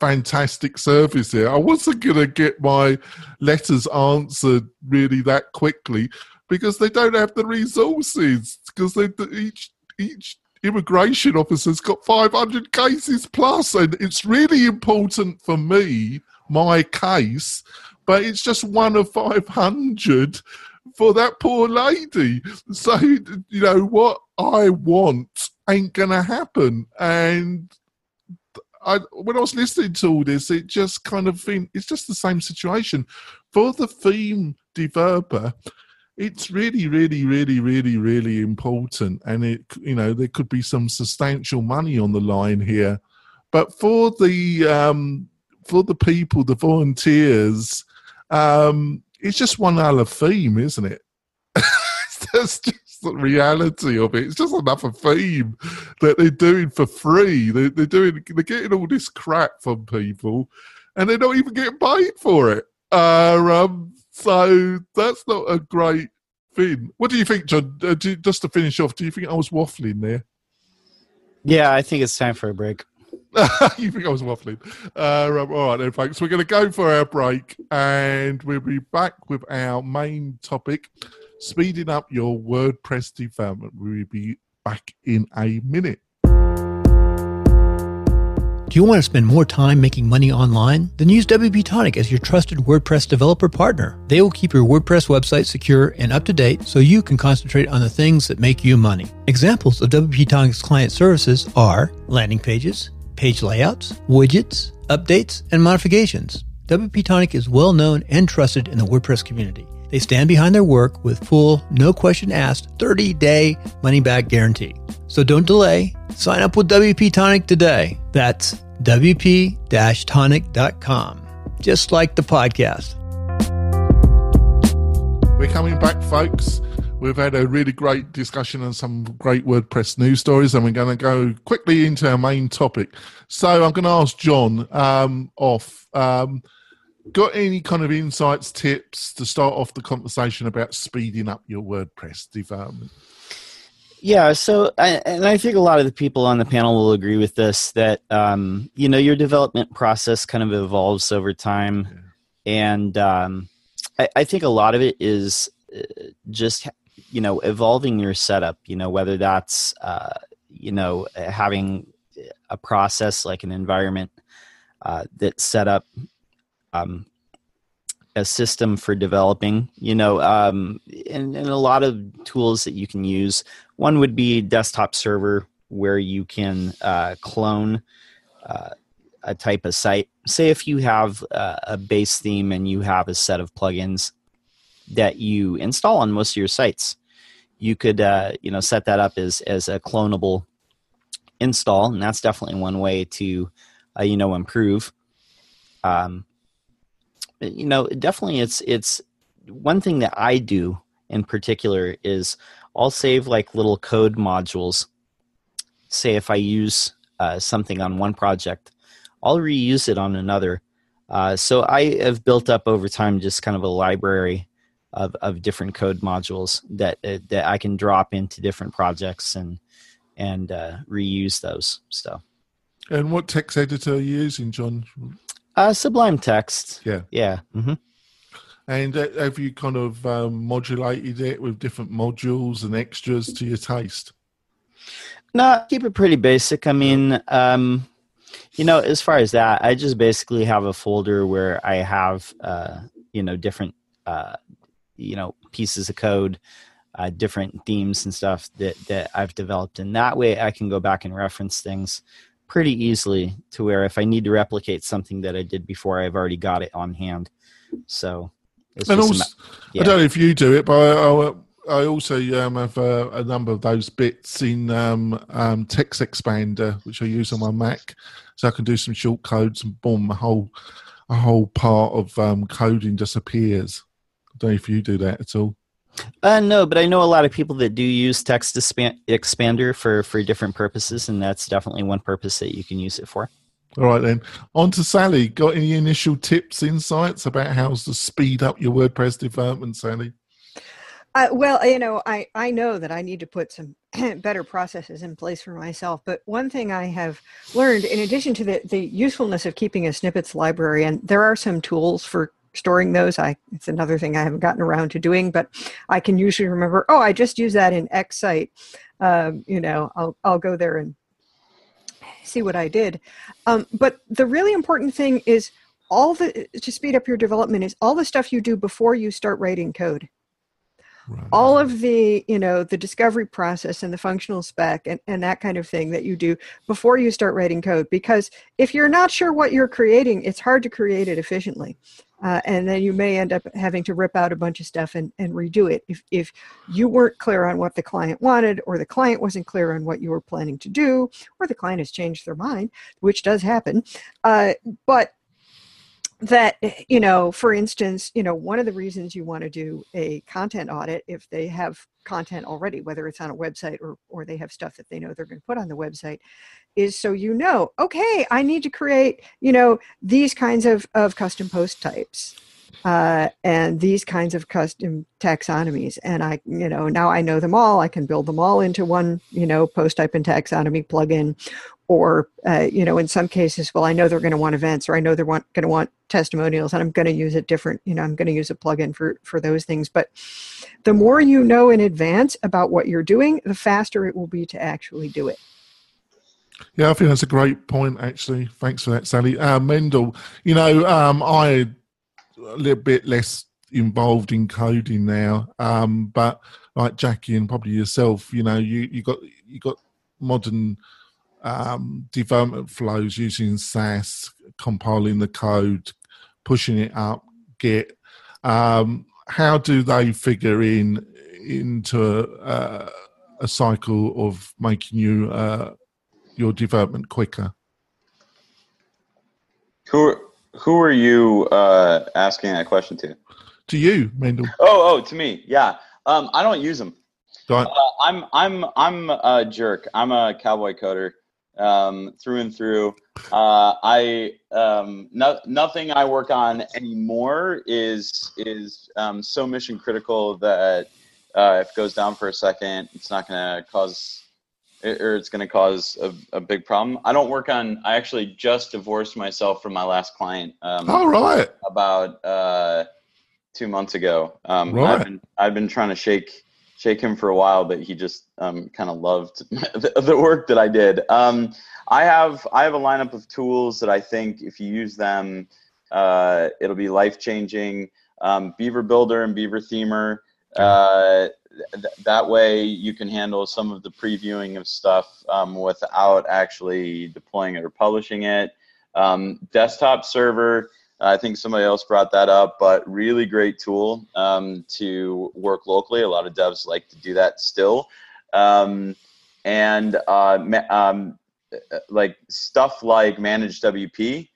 fantastic service here. I wasn't going to get my letters answered really that quickly because they don't have the resources because they each each immigration officer's got 500 cases plus and it's really important for me my case, but it's just one of 500 for that poor lady. So, you know, what I want ain't going to happen. And I, when I was listening to all this, it just kind of think it's just the same situation. For the theme developer, it's really, really, really, really, really important. And it, you know, there could be some substantial money on the line here. But for the um, for the people, the volunteers, um, it's just one other theme, isn't it? That's just the reality of it. It's just another theme that they're doing for free. They, they're doing, they're getting all this crap from people, and they're not even getting paid for it. Uh, um, so that's not a great thing. What do you think, John? Uh, do, just to finish off, do you think I was waffling there? Yeah, I think it's time for a break. you think I was waffling? Uh, all right, then, folks. We're going to go for our break, and we'll be back with our main topic: speeding up your WordPress development. We'll be back in a minute. Do you want to spend more time making money online? Then use WP Tonic as your trusted WordPress developer partner. They will keep your WordPress website secure and up to date so you can concentrate on the things that make you money. Examples of WP Tonic's client services are landing pages, page layouts, widgets, updates, and modifications. WP Tonic is well known and trusted in the WordPress community. They stand behind their work with full, no question asked, 30 day money back guarantee. So don't delay. Sign up with WP Tonic today. That's WP tonic.com, just like the podcast. We're coming back, folks. We've had a really great discussion on some great WordPress news stories, and we're going to go quickly into our main topic. So I'm going to ask John um, off. Um, got any kind of insights, tips to start off the conversation about speeding up your WordPress development? Yeah, so and I think a lot of the people on the panel will agree with this that um, you know your development process kind of evolves over time, yeah. and um, I, I, think a lot of it is uh, just you know evolving your setup you know whether that's uh, you know having a process like an environment uh, that's set up um, a system for developing you know um, and, and a lot of tools that you can use one would be desktop server where you can uh, clone uh, a type of site. Say if you have uh, a base theme and you have a set of plugins that you install on most of your sites, you could uh, you know set that up as as a clonable install, and that's definitely one way to uh, you know improve. Um, you know, definitely it's it's one thing that I do in particular is I'll save like little code modules. Say if I use uh, something on one project, I'll reuse it on another. Uh, so I have built up over time just kind of a library of, of different code modules that uh, that I can drop into different projects and and uh, reuse those. So. And what text editor are you using, John? Uh, Sublime Text. Yeah. Yeah. Mm-hmm. And uh, have you kind of um, modulated it with different modules and extras to your taste? No, keep it pretty basic. I mean, um, you know, as far as that, I just basically have a folder where I have, uh, you know, different, uh, you know, pieces of code, uh, different themes and stuff that that I've developed, and that way I can go back and reference things pretty easily to where if I need to replicate something that I did before, I've already got it on hand. So, and also, yeah. I don't know if you do it, but I, I, I also um, have uh, a number of those bits in um, um, Text Expander, which I use on my Mac, so I can do some short codes and boom, a whole a whole part of um, coding disappears. I don't know if you do that at all. Uh, no, but I know a lot of people that do use text expander for for different purposes, and that's definitely one purpose that you can use it for. All right then. On to Sally. Got any initial tips, insights about how to speed up your WordPress development, Sally? Uh, well, you know, I, I know that I need to put some better processes in place for myself. But one thing I have learned, in addition to the, the usefulness of keeping a snippets library, and there are some tools for storing those. I it's another thing I haven't gotten around to doing, but I can usually remember. Oh, I just use that in X site. Um, you know, I'll I'll go there and see what I did. Um, but the really important thing is all the to speed up your development is all the stuff you do before you start writing code. Right. all of the you know the discovery process and the functional spec and, and that kind of thing that you do before you start writing code because if you're not sure what you're creating it's hard to create it efficiently uh, and then you may end up having to rip out a bunch of stuff and, and redo it. If, if you weren't clear on what the client wanted or the client wasn't clear on what you were planning to do or the client has changed their mind which does happen uh, but that you know for instance you know one of the reasons you want to do a content audit if they have content already whether it's on a website or or they have stuff that they know they're going to put on the website is so you know okay i need to create you know these kinds of of custom post types uh, and these kinds of custom taxonomies. And i you know now i know them all. I can build them all into one you know post type and taxonomy plugin. Or uh, you know in some cases well i know they're going to want events or i know they're want, going to want testimonials and i'm going to use a different you know i'm going to use a plugin for for those things. But the more you know in advance about what you're doing the faster it will be to actually do it. Yeah i think that's a great point actually. Thanks for that sally. Uh, mendel you know um, i a little bit less involved in coding now um, but like jackie and probably yourself you know you you got you got modern um, development flows using Sass, compiling the code, pushing it up, Git. Um, how do they figure in into a, cycle of making you uh, your development quicker? Who are you uh, asking that question to? To you, Mendel. Oh, oh, to me. Yeah. Um, I don't use them. Uh, I'm I'm I'm a jerk. I'm a cowboy coder um, through and through. Uh, I um, no, nothing I work on anymore is is um, so mission critical that uh, if it goes down for a second, it's not going to cause or it's going to cause a, a, big problem. I don't work on. I actually just divorced myself from my last client. Um, All right. About uh, two months ago. Um, right. I've been I've been trying to shake shake him for a while, but he just um, kind of loved the, the, work that I did. Um, I have I have a lineup of tools that I think if you use them, uh, it'll be life changing. Um, Beaver Builder and Beaver Themer. Uh, th- that way you can handle some of the previewing of stuff um, without actually deploying it or publishing it. Um, desktop server, I think somebody else brought that up, but really great tool um, to work locally. A lot of devs like to do that still. Um, and uh, um, like stuff like managed WP,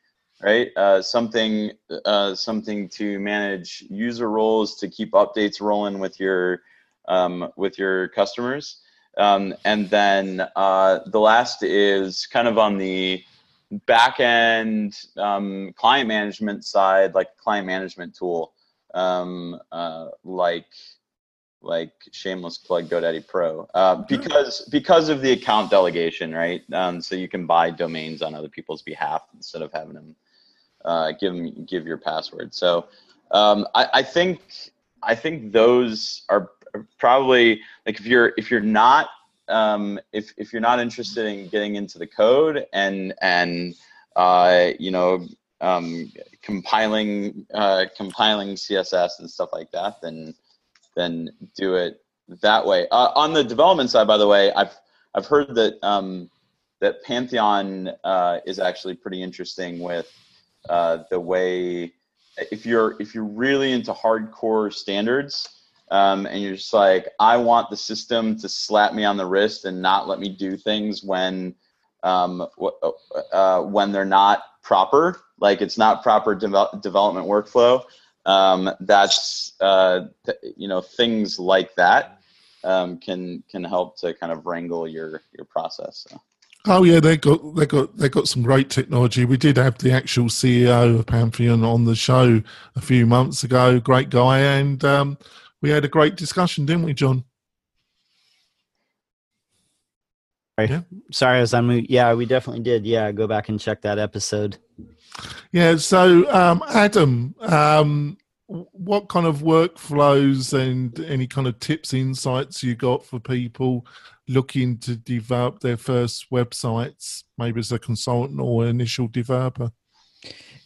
right? Uh, something uh, something to manage user roles to keep updates rolling with your um, with your customers. Um, and then uh, the last is kind of on the back end um, client management side, like client management tool, um, uh, like like shameless plug GoDaddy Pro, uh, because because of the account delegation, right? Um, so you can buy domains on other people's behalf instead of having them uh, give them give your password. So um, I, I think I think those are probably like if you're if you're not um, if if you're not interested in getting into the code and and uh, you know um, compiling uh, compiling CSS and stuff like that, then then do it that way. Uh, on the development side, by the way, I've I've heard that um, that Pantheon uh, is actually pretty interesting with uh, the way if you're if you're really into hardcore standards um, and you're just like I want the system to slap me on the wrist and not let me do things when um, uh, when they're not proper, like it's not proper de- development workflow. Um, that's uh, th- you know things like that um, can can help to kind of wrangle your your process. So. Oh yeah, they got they got they got some great technology. We did have the actual CEO of Pantheon on the show a few months ago. Great guy, and um, we had a great discussion, didn't we, John? Sorry, yeah. sorry, as I'm yeah, we definitely did. Yeah, go back and check that episode. Yeah. So, um, Adam, um, what kind of workflows and any kind of tips, insights you got for people looking to develop their first websites, maybe as a consultant or initial developer?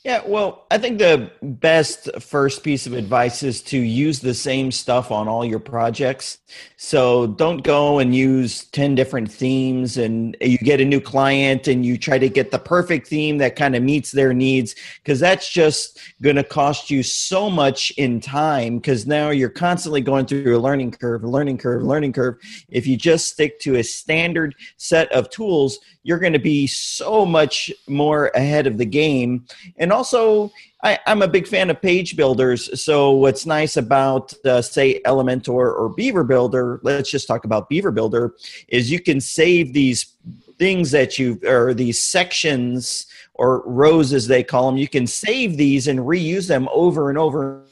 Yeah, well, I think the best first piece of advice is to use the same stuff on all your projects. So don't go and use 10 different themes and you get a new client and you try to get the perfect theme that kind of meets their needs because that's just going to cost you so much in time because now you're constantly going through a learning curve, learning curve, learning curve. If you just stick to a standard set of tools, you're going to be so much more ahead of the game. And also, I, am a big fan of page builders. So, what's nice about, uh, say, Elementor or Beaver Builder, let's just talk about Beaver Builder, is you can save these things that you, or these sections or rows as they call them, you can save these and reuse them over and over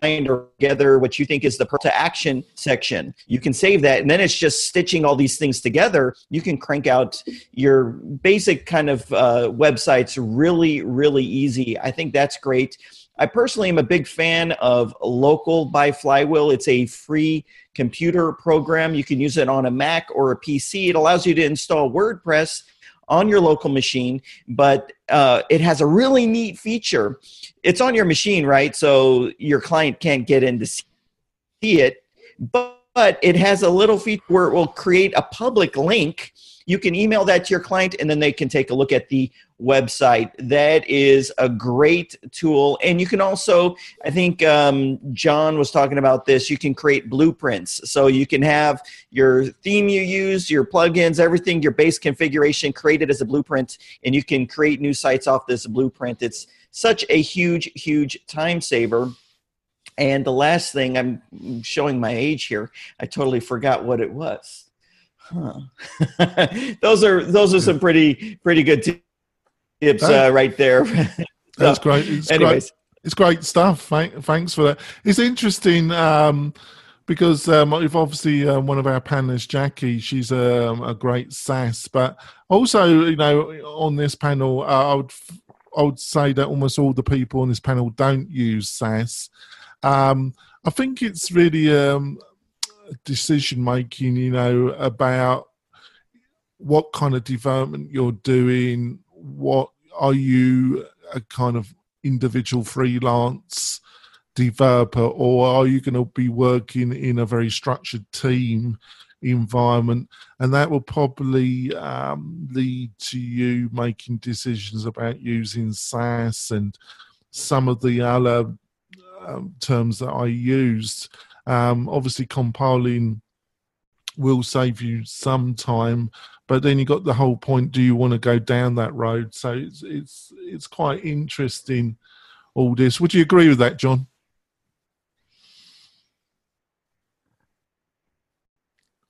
find together what you think is the to action section. You can save that, and then it's just stitching all these things together. You can crank out your basic kind of uh, websites really, really easy. I think that's great. I personally am a big fan of Local by Flywheel. It's a free computer program. You can use it on a Mac or a PC. It allows you to install WordPress on your local machine, but uh, it has a really neat feature. It's on your machine, right? So your client can't get in to see it, but, but it has a little feature where it will create a public link you can email that to your client and then they can take a look at the website. That is a great tool. And you can also, I think um, John was talking about this, you can create blueprints. So you can have your theme you use, your plugins, everything, your base configuration created as a blueprint, and you can create new sites off this blueprint. It's such a huge, huge time saver. And the last thing, I'm showing my age here, I totally forgot what it was. Huh. those are those are some pretty pretty good tips uh, right there. That's great. It's Anyways. great. It's great stuff. Thanks for that. It's interesting um, because um, we've obviously uh, one of our panelists, Jackie. She's um, a great Sass, but also you know on this panel, uh, I would I would say that almost all the people on this panel don't use Sass. Um, I think it's really um, decision making, you know, about what kind of development you're doing, what are you a kind of individual freelance developer, or are you going to be working in a very structured team environment? And that will probably um, lead to you making decisions about using Sass and some of the other um, terms that I used. Um, obviously, compiling will save you some time, but then you got the whole point: do you want to go down that road? So it's it's it's quite interesting. All this. Would you agree with that, John?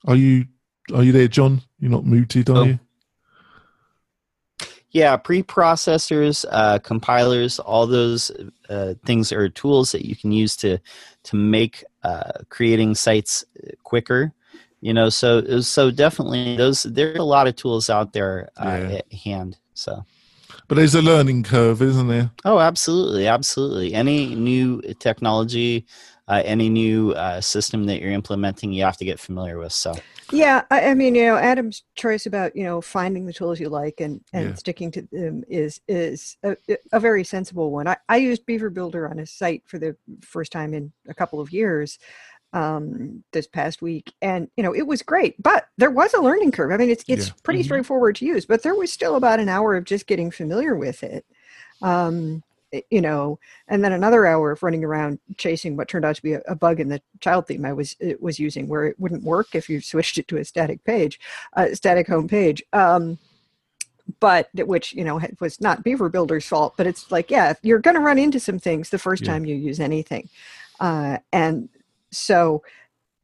Are you are you there, John? You're not muted, are oh. you? Yeah, preprocessors, uh, compilers, all those uh, things are tools that you can use to to make uh, creating sites quicker. You know, so so definitely those there's a lot of tools out there uh, yeah. at hand. So, but there's a learning curve, isn't there? Oh, absolutely, absolutely. Any new technology, uh, any new uh, system that you're implementing, you have to get familiar with. So. Yeah, I, I, mean, you know, Adam's choice about you know finding the tools you like and and yeah. sticking to them is is a, a, very sensible one. I, I used Beaver Builder on a site for the first time in a couple of years um, this past week, and you know it was great, but there was a learning curve. I mean, it's it's yeah. pretty mm-hmm. straightforward to use, but there was still about an hour of just getting familiar with it. Um, you know, and then another hour of running around chasing what turned out to be a, a, bug in the child theme I was was using, where it wouldn't work if you switched it to a static page, uh, static home page. Um, but which you know was not Beaver Builder's fault, but it's like yeah, you're going to run into some things the first yeah. time you use anything, uh, and so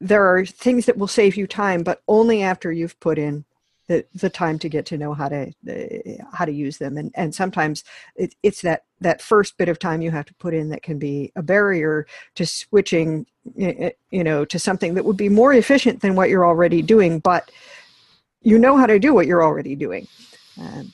there are things that will save you time, but only after you've put in the, the time to get to know how to uh, how to use them and and sometimes it, it's that that first bit of time you have to put in that can be a barrier to switching you know to something that would be more efficient than what you're already doing but you know how to do what you're already doing. Um,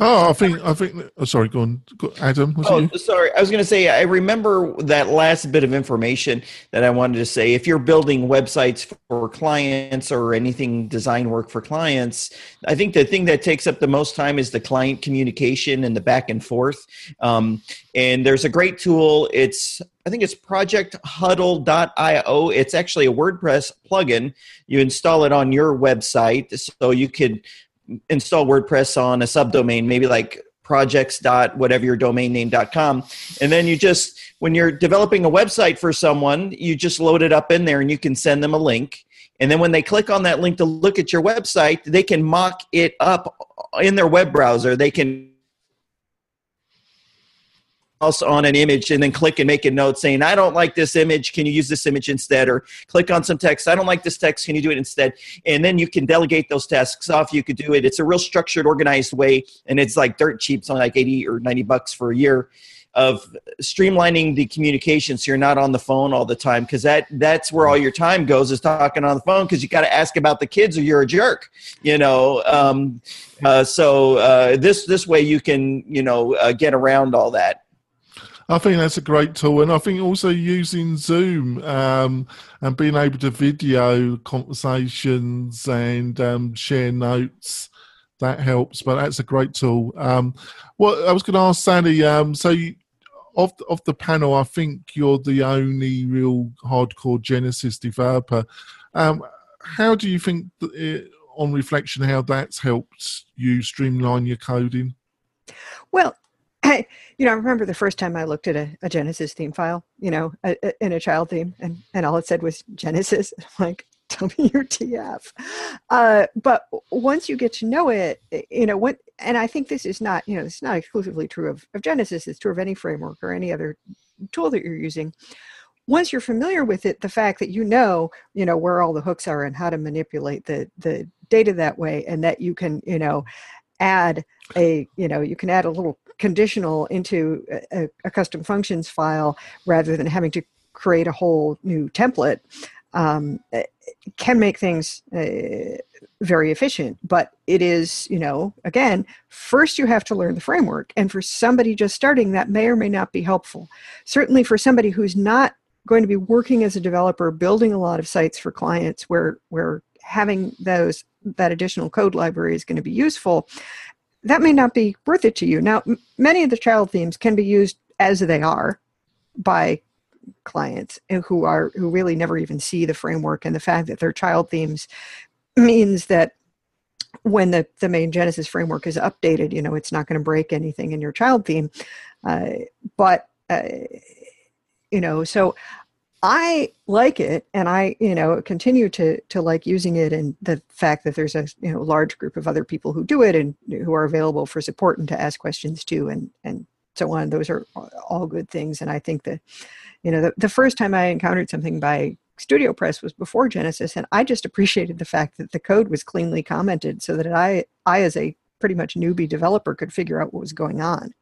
Oh, I think I think. Oh, sorry, go on, go, Adam. oh, sorry. I was going to say I remember that last bit of information that I wanted to say. If you're building websites for clients or anything design work for clients, I think the thing that takes up the most time is the client communication and the back and forth. Um, and there's a great tool. It's I think it's projecthuddle.io. It's actually a WordPress plugin. You install it on your website so you could install WordPress on a subdomain, maybe like projects dot whatever your domain name dot com. And then you just when you're developing a website for someone you just load it up in there and you can send them a link. And then when they click on that link to look at your website they can mock it up in their web browser. They can else on an image and then click and make a note saying, I don't like this image. Can you use this image instead? Or click on some text. I don't like this text. Can you do it instead? And then you can delegate those tasks off. You could do it. It's a real structured, organized way. And it's like dirt cheap, something like 80 or 90 bucks for a year of streamlining the communication so you're not on the phone all the time because that that's where all your time goes is talking on the phone because you got to ask about the kids or you're a jerk you know um, uh, so uh, this this way you can you know uh, get around all that I think that's a great tool, and I think also using Zoom um, and being able to video conversations and um, share notes that helps. But that's a great tool. Um, what I was going to ask Sally. Um, so, you, of of the panel, I think you're the only real hardcore Genesis developer. Um, how do you think, it, on reflection, how that's helped you streamline your coding? Well, I, you know, I remember the first time I looked at a, a Genesis theme file, you know, a, a, in a child theme, and, and all it said was Genesis. I'm like, WTF. Uh, but once you get to know it, you know, what, and I think this is not, you know, it's not exclusively true of, of Genesis, it's true of any framework or any other tool that you're using. Once you're familiar with it, the fact that you know, you know, where all the hooks are and how to manipulate the, the data that way, and that you can, you know, add a, you know, you can add a little conditional into a, a, custom functions file rather than having to create a whole new template um, can make things uh, very efficient. But it is you know again first you have to learn the framework. And for somebody just starting that may or may not be helpful. Certainly for somebody who's not going to be working as a developer building a lot of sites for clients where where having those that additional code library is going to be useful that may not be worth it to you. Now, m- many of the child themes can be used as they are by clients who are who really never even see the framework and the fact that they're child themes means that when the, the main genesis framework is updated you know it's not going to break anything in your child theme uh, but uh, you know so i like it and i you know continue to to like using it and the fact that there's a you know large group of other people who do it and who are available for support and to ask questions too and and so on. Those are all good things and i think that you know the, the first time i encountered something by studio press was before genesis and i just appreciated the fact that the code was cleanly commented so that i i as a pretty much newbie developer could figure out what was going on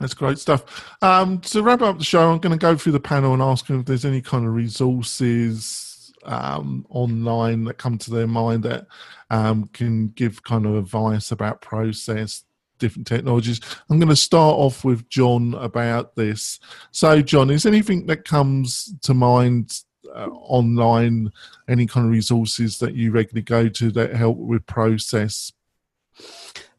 that's great stuff. Um, to wrap up the show, I'm going to go through the panel and ask them if there's any kind of resources um, online that come to their mind that um, can give kind of advice about process, different technologies. I'm going to start off with John about this. So, John, is anything that comes to mind uh, online, any kind of resources that you regularly go to that help with process?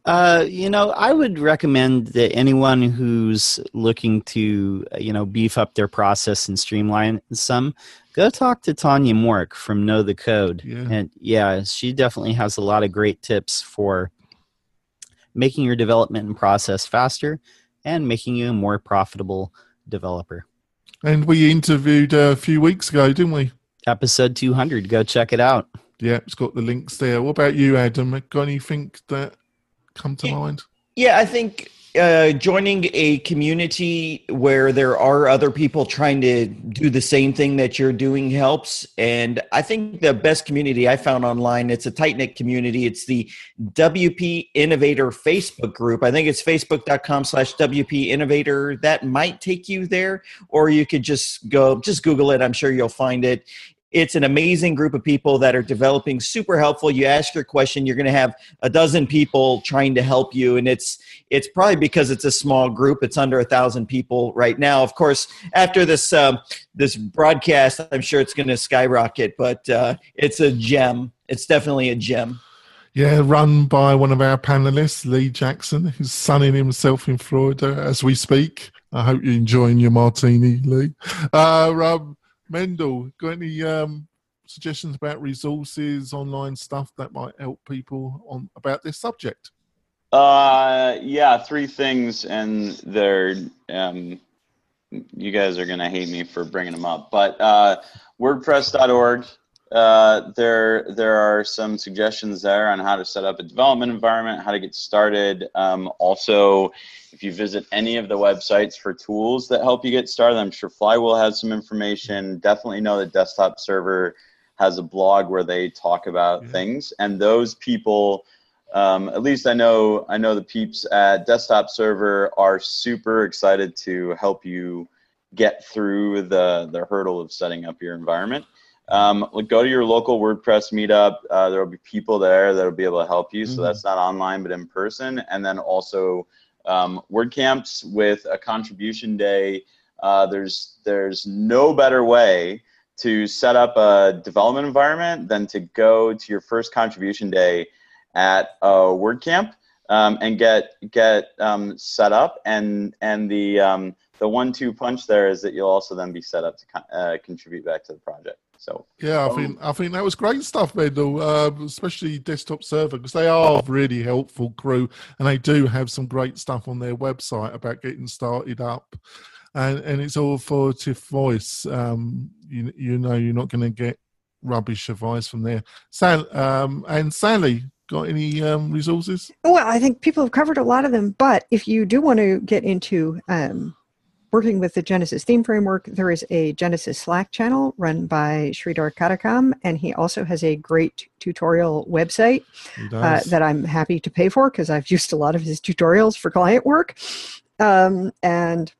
Uh, you know, I would recommend that anyone who's looking to, you know, beef up their process and streamline some, go talk to Tonya Mork from Know the Code. Yeah. And yeah, she definitely has a lot of great tips for making your development and process faster and making you a more profitable developer. And we interviewed a few weeks ago, didn't we? Episode 200. Go check it out. Yeah, it's got the links there. What about you, Adam? Got anything that come to Yeah. mind? Yeah, I think uh, joining a community where there are other people trying to do the same thing that you're doing helps. And I think the best community I found online, it's a tight knit community. It's the WP Innovator Facebook group. I think it's facebook.com slash WP Innovator. That might take you there, or you could just go, just Google it. I'm sure you'll find it. It's an amazing group of people that are developing super helpful. You ask your question, you're going to have a dozen people trying to help you, and it's it's probably because it's a small group. It's under a thousand people right now. Of course, after this um, this broadcast, I'm sure it's going to skyrocket. But uh, it's a gem. It's definitely a gem. Yeah, run by one of our panelists, Lee Jackson, who's sunning himself in Florida as we speak. I hope you're enjoying your martini, Lee. Uh, um, Mendel, got any um, suggestions about resources, online stuff that might help people on about this subject? Uh, yeah, three things, and they're um, you guys are gonna hate me for bringing them up, but uh, WordPress.org. Uh, there, there are some suggestions there on how to set up a development environment, how to get started. Um, also, if you visit any of the websites for tools that help you get started, I'm sure Flywheel has some information. Definitely know that Desktop Server has a blog where they talk about things, and those people um, at least I know I know the peeps at Desktop Server are super excited to help you get through the the hurdle of setting up your environment. Um, go to your local WordPress meetup. Uh, there will be people there that will be able to help you. So Mhm. that's not online, but in person. And then also um, WordCamps with a contribution day. Uh, there's there's no better way to set up a development environment than to go to your first contribution day at a WordCamp um, and get get um, set up. And and the um, the one-two punch there is that you'll also then be set up to con- uh, contribute back to the project. So Yeah, I Um, think I think that was great stuff, Mendel. Uh, especially desktop server because they are a really helpful crew, and they do have some great stuff on their website about getting started up, and and it's all authoritative voice. Um, you you know you're not going to get rubbish advice from there. Sal um, and Sally, got any um, resources? Well, I think people have covered a lot of them, but if you do want to get into um, working with the Genesis theme framework, there is a Genesis Slack channel run by Sridhar Katakam, and he also has a great tutorial website uh, that I'm happy to pay for because I've used a lot of his tutorials for client work. Um, and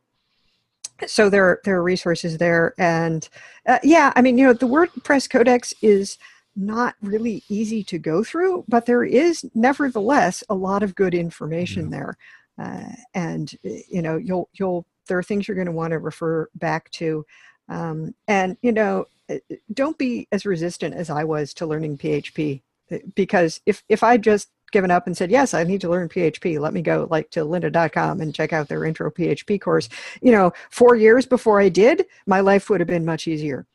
so there, there are resources there. And uh, yeah, I mean, you know, the WordPress Codex is not really easy to go through, but there is nevertheless a lot of good information there. Uh, and you know, you'll you'll there are things you're going to want to refer back to. Um, and you know, uh, don't be as resistant as I was to learning PHP uh, because if if I just given up and said, yes, I need to learn PHP. Let me go like to lynda.com and check out their intro PHP course. You know, four years before I did, my life would have been much easier.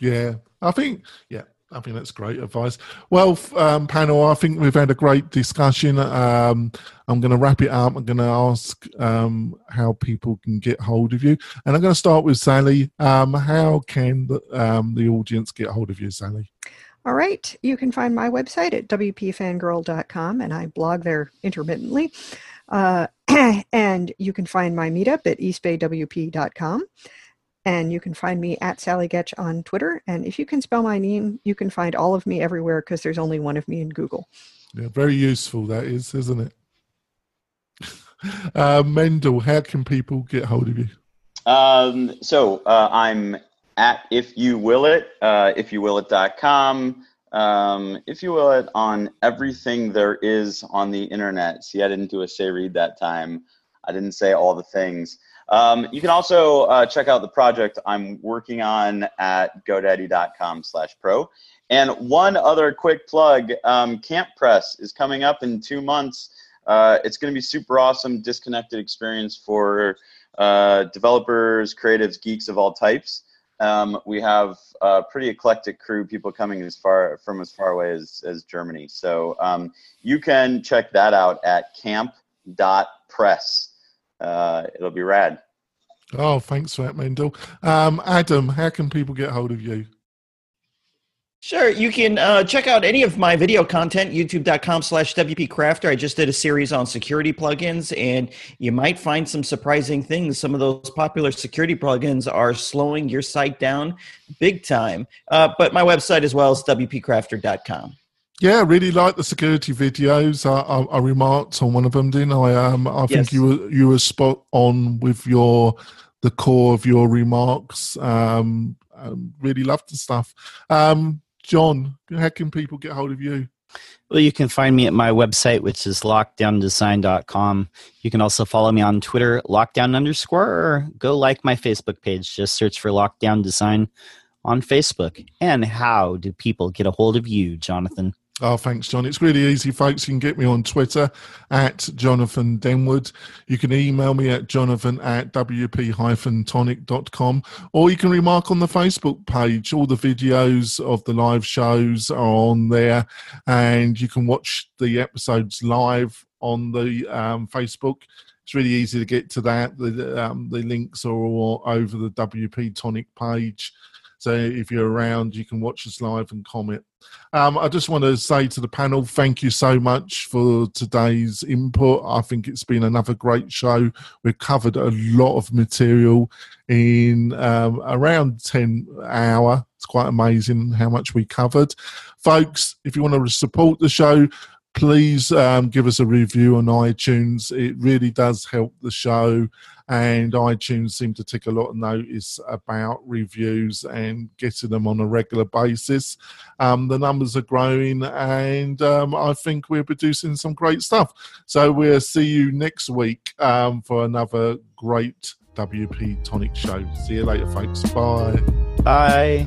Yeah, I think, yeah, I think that's great advice. Well, um, panel, I think we've had a great discussion. Um, I'm going to wrap it up. I'm going to ask um, how people can get hold of you. And I'm going to start with Sally. Um, how can the, um, the audience get hold of you, Sally? All right. You can find my website at wpfangirl.com, and I blog there intermittently. Uh, and you can find my meetup at eastbaywp.com. And you can find me at Sally Goetsch on Twitter. And if you can spell my name, you can find all of me everywhere because there's only one of me in Google. Yeah, very useful that is, isn't it? uh, Mendel, how can people get hold of you? Um, so uh, I'm at if you will it, uh, if you will it.com. Um, if you will it on everything there is on the internet. See, I didn't do a say read that time. I didn't say all the things. Um, you can also uh, check out the project I'm working on at godaddy.com slash pro. And one other quick plug, um, Camp Press is coming up in two months. Uh, it's going to be super awesome, disconnected experience for uh, developers, creatives, geeks of all types. Um, we have a pretty eclectic crew, people coming as far from as far away as, as Germany. So um, you can check that out at camp.press uh, it'll be rad. Oh, thanks for that, Mendel. Um, Adam, how can people get hold of you? Sure. You can uh, check out any of my video content, youtube.com slash WPCrafter. I just did a series on security plugins, and you might find some surprising things. Some of those popular security plugins are slowing your site down big time. Uh, but my website as well is WPCrafter.com. Yeah, I really like the security videos. I, I, I, remarked on one of them, didn't I? Um, I think yes. you were you were spot on with your the core of your remarks. Um, um, really loved the stuff. Um, John, how can people get hold of you? Well, you can find me at my website, which is lockdowndesign.com. You can also follow me on Twitter, lockdown underscore, or go like my Facebook page. Just search for Lockdown Design on Facebook. And how do people get a hold of you, Jonathan? Oh, thanks, John. It's really easy, folks. You can get me on Twitter at Jonathan Denwood. You can email me at jonathan at wp-tonic.com or you can remark on the Facebook page. All the videos of the live shows are on there and you can watch the episodes live on the um, Facebook. It's really easy to get to that. The, um, the links are all over the WP Tonic page. So if you're around, you can watch us live and comment. Um, I just want to say to the panel, thank you so much for today's input. I think it's been another great show. We've covered a lot of material in um, around 10 hour. It's quite amazing how much we covered. Folks, if you want to support the show, please um, give us a review on iTunes. It really does help the show and iTunes seem to take a lot of notice about reviews and getting them on a regular basis. Um, the numbers are growing, and um, I think we're producing some great stuff. So we'll see you next week um, for another great WP Tonic show. See you later, folks. Bye. Bye.